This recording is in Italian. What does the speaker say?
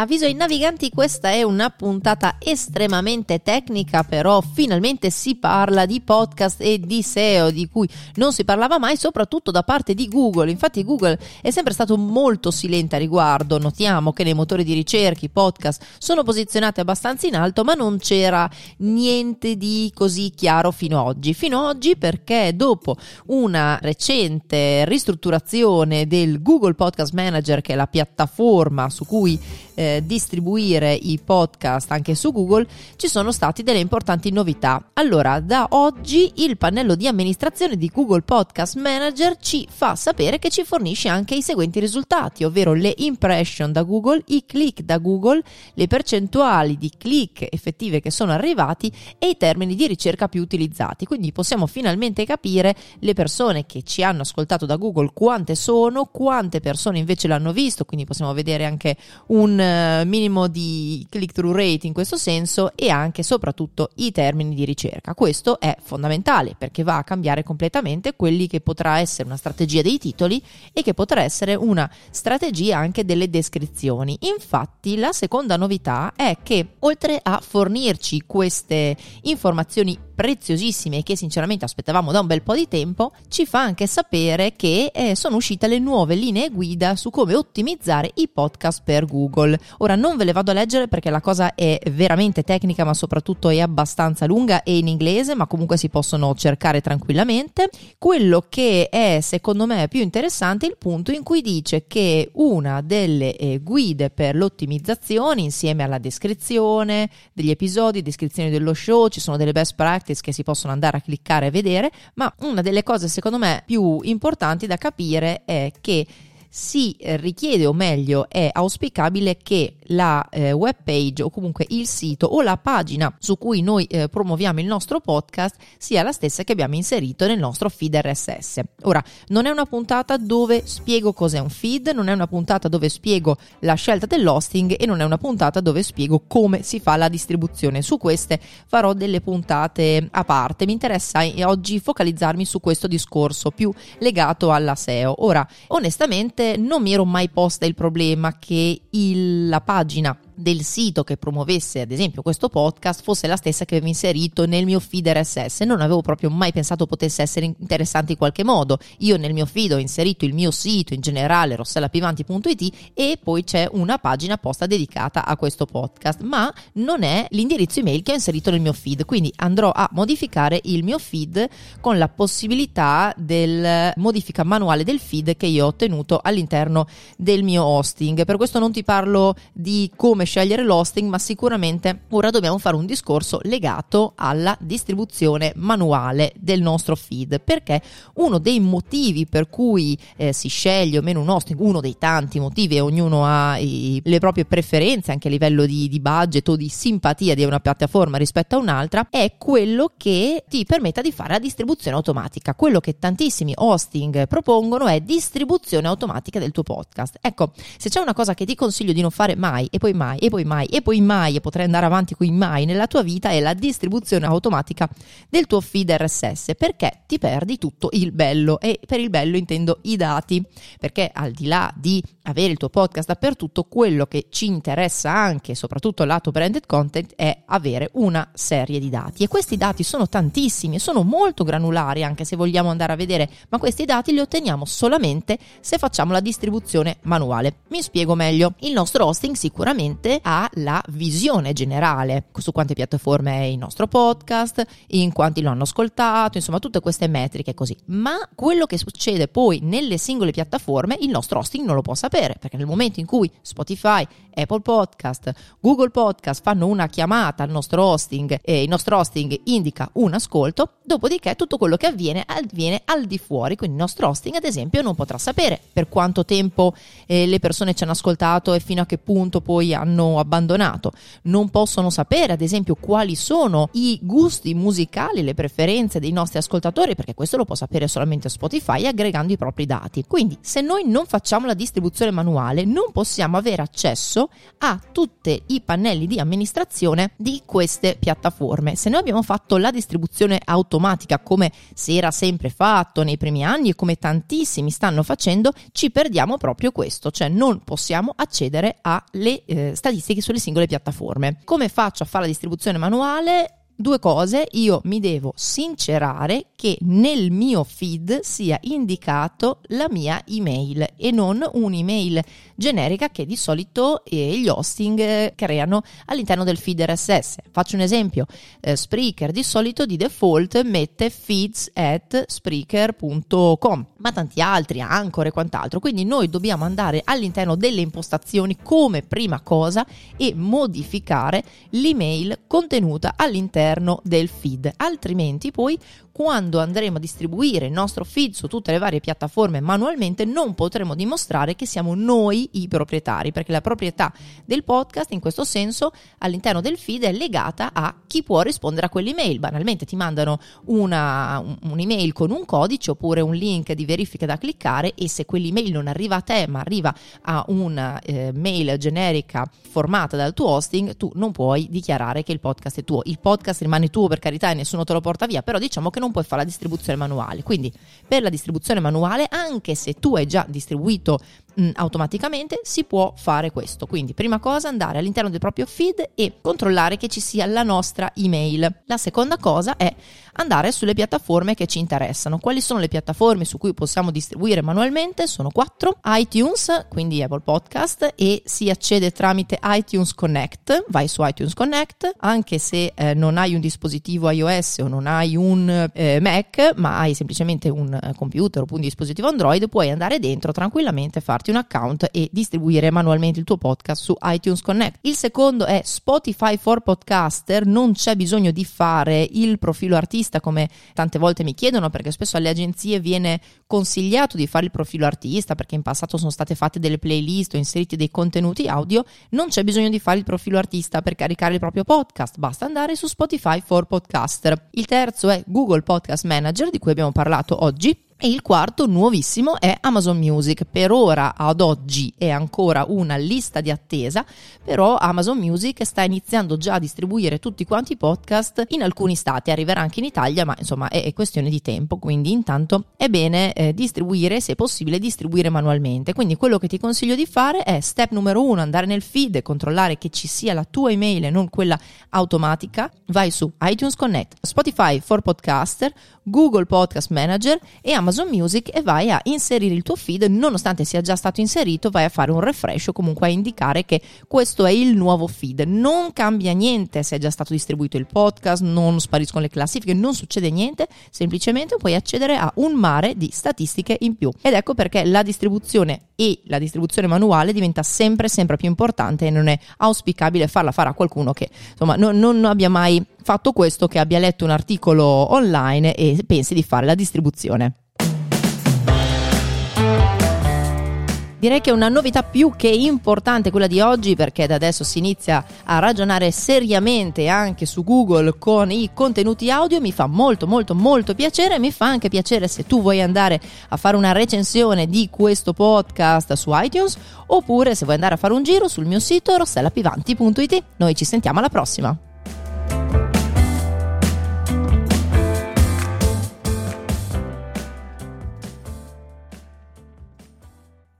Avviso ai naviganti, questa è una puntata estremamente tecnica, però finalmente si parla di podcast e di SEO di cui non si parlava mai, soprattutto da parte di Google. Infatti Google è sempre stato molto silente a riguardo. Notiamo che nei motori di ricerca i podcast sono posizionati abbastanza in alto, ma non c'era niente di così chiaro fino ad oggi. Fino ad oggi perché dopo una recente ristrutturazione del Google Podcast Manager, che è la piattaforma su cui eh, distribuire i podcast anche su Google, ci sono state delle importanti novità. Allora, da oggi il pannello di amministrazione di Google Podcast Manager ci fa sapere che ci fornisce anche i seguenti risultati, ovvero le impression da Google, i click da Google, le percentuali di click effettive che sono arrivati e i termini di ricerca più utilizzati. Quindi possiamo finalmente capire le persone che ci hanno ascoltato da Google quante sono, quante persone invece l'hanno visto, quindi possiamo vedere anche un eh, minimo di click-through rate in questo senso e anche soprattutto i termini di ricerca. Questo è fondamentale perché va a cambiare completamente quelli che potrà essere una strategia dei titoli e che potrà essere una strategia anche delle descrizioni. Infatti la seconda novità è che oltre a fornirci queste informazioni preziosissime che sinceramente aspettavamo da un bel po' di tempo, ci fa anche sapere che eh, sono uscite le nuove linee guida su come ottimizzare i podcast per Google. Ora non ve le vado a leggere perché la cosa è veramente tecnica, ma soprattutto è abbastanza lunga e in inglese, ma comunque si possono cercare tranquillamente. Quello che è secondo me più interessante è il punto in cui dice che una delle eh, guide per l'ottimizzazione insieme alla descrizione degli episodi, descrizione dello show, ci sono delle best practice practice che si possono andare a cliccare e vedere, ma una delle cose secondo me più importanti da capire è che si richiede o meglio è auspicabile che la eh, web page o comunque il sito o la pagina su cui noi eh, promuoviamo il nostro podcast sia la stessa che abbiamo inserito nel nostro feed RSS. Ora, non è una puntata dove spiego cos'è un feed, non è una puntata dove spiego la scelta dell'hosting e non è una puntata dove spiego come si fa la distribuzione. Su queste farò delle puntate a parte. Mi interessa eh, oggi focalizzarmi su questo discorso più legato alla SEO. Ora, onestamente non mi ero mai posta il problema che il, la pagina pagina del sito che promuovesse ad esempio questo podcast fosse la stessa che avevo inserito nel mio feed RSS. Non avevo proprio mai pensato potesse essere interessante in qualche modo. Io nel mio feed ho inserito il mio sito in generale rossellapivanti.it e poi c'è una pagina apposta dedicata a questo podcast, ma non è l'indirizzo email che ho inserito nel mio feed, quindi andrò a modificare il mio feed con la possibilità del modifica manuale del feed che io ho ottenuto all'interno del mio hosting. Per questo non ti parlo di come scegliere l'hosting, ma sicuramente ora dobbiamo fare un discorso legato alla distribuzione manuale del nostro feed, perché uno dei motivi per cui eh, si sceglie o meno un hosting, uno dei tanti motivi e ognuno ha i, le proprie preferenze anche a livello di, di budget o di simpatia di una piattaforma rispetto a un'altra, è quello che ti permetta di fare la distribuzione automatica. Quello che tantissimi hosting propongono è distribuzione automatica del tuo podcast. Ecco, se c'è una cosa che ti consiglio di non fare mai e poi mai e poi mai e poi mai e potrei andare avanti qui mai nella tua vita è la distribuzione automatica del tuo feed RSS perché ti perdi tutto il bello e per il bello intendo i dati perché al di là di avere il tuo podcast dappertutto quello che ci interessa anche soprattutto lato branded content è avere una serie di dati. E questi dati sono tantissimi e sono molto granulari anche se vogliamo andare a vedere ma questi dati li otteniamo solamente se facciamo la distribuzione manuale. Mi spiego meglio. Il nostro hosting sicuramente parte ha la visione generale su quante piattaforme è il nostro podcast, in quanti lo hanno ascoltato, insomma tutte queste metriche così. Ma quello che succede poi nelle singole piattaforme il nostro hosting non lo può sapere, perché nel momento in cui Spotify, Apple Podcast, Google Podcast fanno una chiamata al nostro hosting e il nostro hosting indica un ascolto, dopodiché tutto quello che avviene avviene al di fuori, quindi il nostro hosting ad esempio non potrà sapere per quanto tempo eh, le persone ci hanno ascoltato e fino a che punto poi hanno hanno abbandonato, non possono sapere ad esempio quali sono i gusti musicali, le preferenze dei nostri ascoltatori, perché questo lo può sapere solamente Spotify aggregando i propri dati. Quindi se noi non facciamo la distribuzione manuale non possiamo avere accesso a tutti i pannelli di amministrazione di queste piattaforme. Se noi abbiamo fatto la distribuzione automatica come si era sempre fatto nei primi anni e come tantissimi stanno facendo, ci perdiamo proprio questo, cioè non possiamo accedere alle eh, statistiche sulle singole piattaforme. Come faccio a fare la distribuzione manuale? Due cose, io mi devo sincerare che nel mio feed sia indicato la mia email e non un'email generica che di solito eh, gli hosting eh, creano all'interno del feed RSS. Faccio un esempio, eh, Spreaker di solito di default mette feeds at spreaker.com, ma tanti altri, Anchor e quant'altro. Quindi noi dobbiamo andare all'interno delle impostazioni come prima cosa e modificare l'email contenuta all'interno all'interno del feed, altrimenti poi quando andremo a distribuire il nostro feed su tutte le varie piattaforme manualmente non potremo dimostrare che siamo noi i proprietari, perché la proprietà del podcast in questo senso all'interno del feed è legata a chi può rispondere a quell'email. Banalmente ti mandano una, un'email con un codice oppure un link di verifica da cliccare e se quell'email non arriva a te ma arriva a una eh, mail generica formata dal tuo hosting, tu non puoi dichiarare che il podcast è tuo. Il podcast rimane tuo per carità e nessuno te lo porta via, però diciamo che non puoi fare la distribuzione manuale. Quindi per la distribuzione manuale, anche se tu hai già distribuito mh, automaticamente, si può fare questo. Quindi prima cosa andare all'interno del proprio feed e controllare che ci sia la nostra email. La seconda cosa è andare sulle piattaforme che ci interessano. Quali sono le piattaforme su cui possiamo distribuire manualmente? Sono quattro. iTunes, quindi Apple Podcast e si accede tramite iTunes Connect. Vai su iTunes Connect, anche se eh, non hai un dispositivo iOS o non hai un eh, Mac, ma hai semplicemente un eh, computer oppure un dispositivo Android, puoi andare dentro tranquillamente, farti un account e distribuire manualmente il tuo podcast su iTunes Connect. Il secondo è Spotify for Podcaster, non c'è bisogno di fare il profilo artista come tante volte mi chiedono perché spesso alle agenzie viene consigliato di fare il profilo artista perché in passato sono state fatte delle playlist o inseriti dei contenuti audio, non c'è bisogno di fare il profilo artista per caricare il proprio podcast, basta andare su Spotify for Podcaster. Il terzo è Google Podcast Manager di cui abbiamo parlato oggi e il quarto, nuovissimo, è Amazon Music. Per ora, ad oggi, è ancora una lista di attesa, però Amazon Music sta iniziando già a distribuire tutti quanti i podcast in alcuni stati. Arriverà anche in Italia, ma insomma è, questione di tempo, quindi intanto è bene eh, distribuire, se possibile, distribuire manualmente. Quindi quello che ti consiglio di fare è step numero uno, andare nel feed e controllare che ci sia la tua email e non quella automatica. Vai su iTunes Connect, Spotify for Podcaster, Google Podcast Manager e Amazon Amazon Music e vai a inserire il tuo feed, nonostante sia già stato inserito, vai a fare un refresh o comunque a indicare che questo è il nuovo feed. Non cambia niente se è già stato distribuito il podcast, non spariscono le classifiche, non succede niente, semplicemente puoi accedere a un mare di statistiche in più. Ed ecco perché la distribuzione e la distribuzione manuale diventa sempre sempre più importante e non è auspicabile farla fare a qualcuno che insomma non, non abbia mai fatto questo, che abbia letto un articolo online e pensi di fare la distribuzione. Direi che è una novità più che importante quella di oggi perché da adesso si inizia a ragionare seriamente anche su Google con i contenuti audio, mi fa molto molto molto piacere, mi fa anche piacere se tu vuoi andare a fare una recensione di questo podcast su iTunes oppure se vuoi andare a fare un giro sul mio sito rossellapivanti.it. Noi ci sentiamo alla prossima.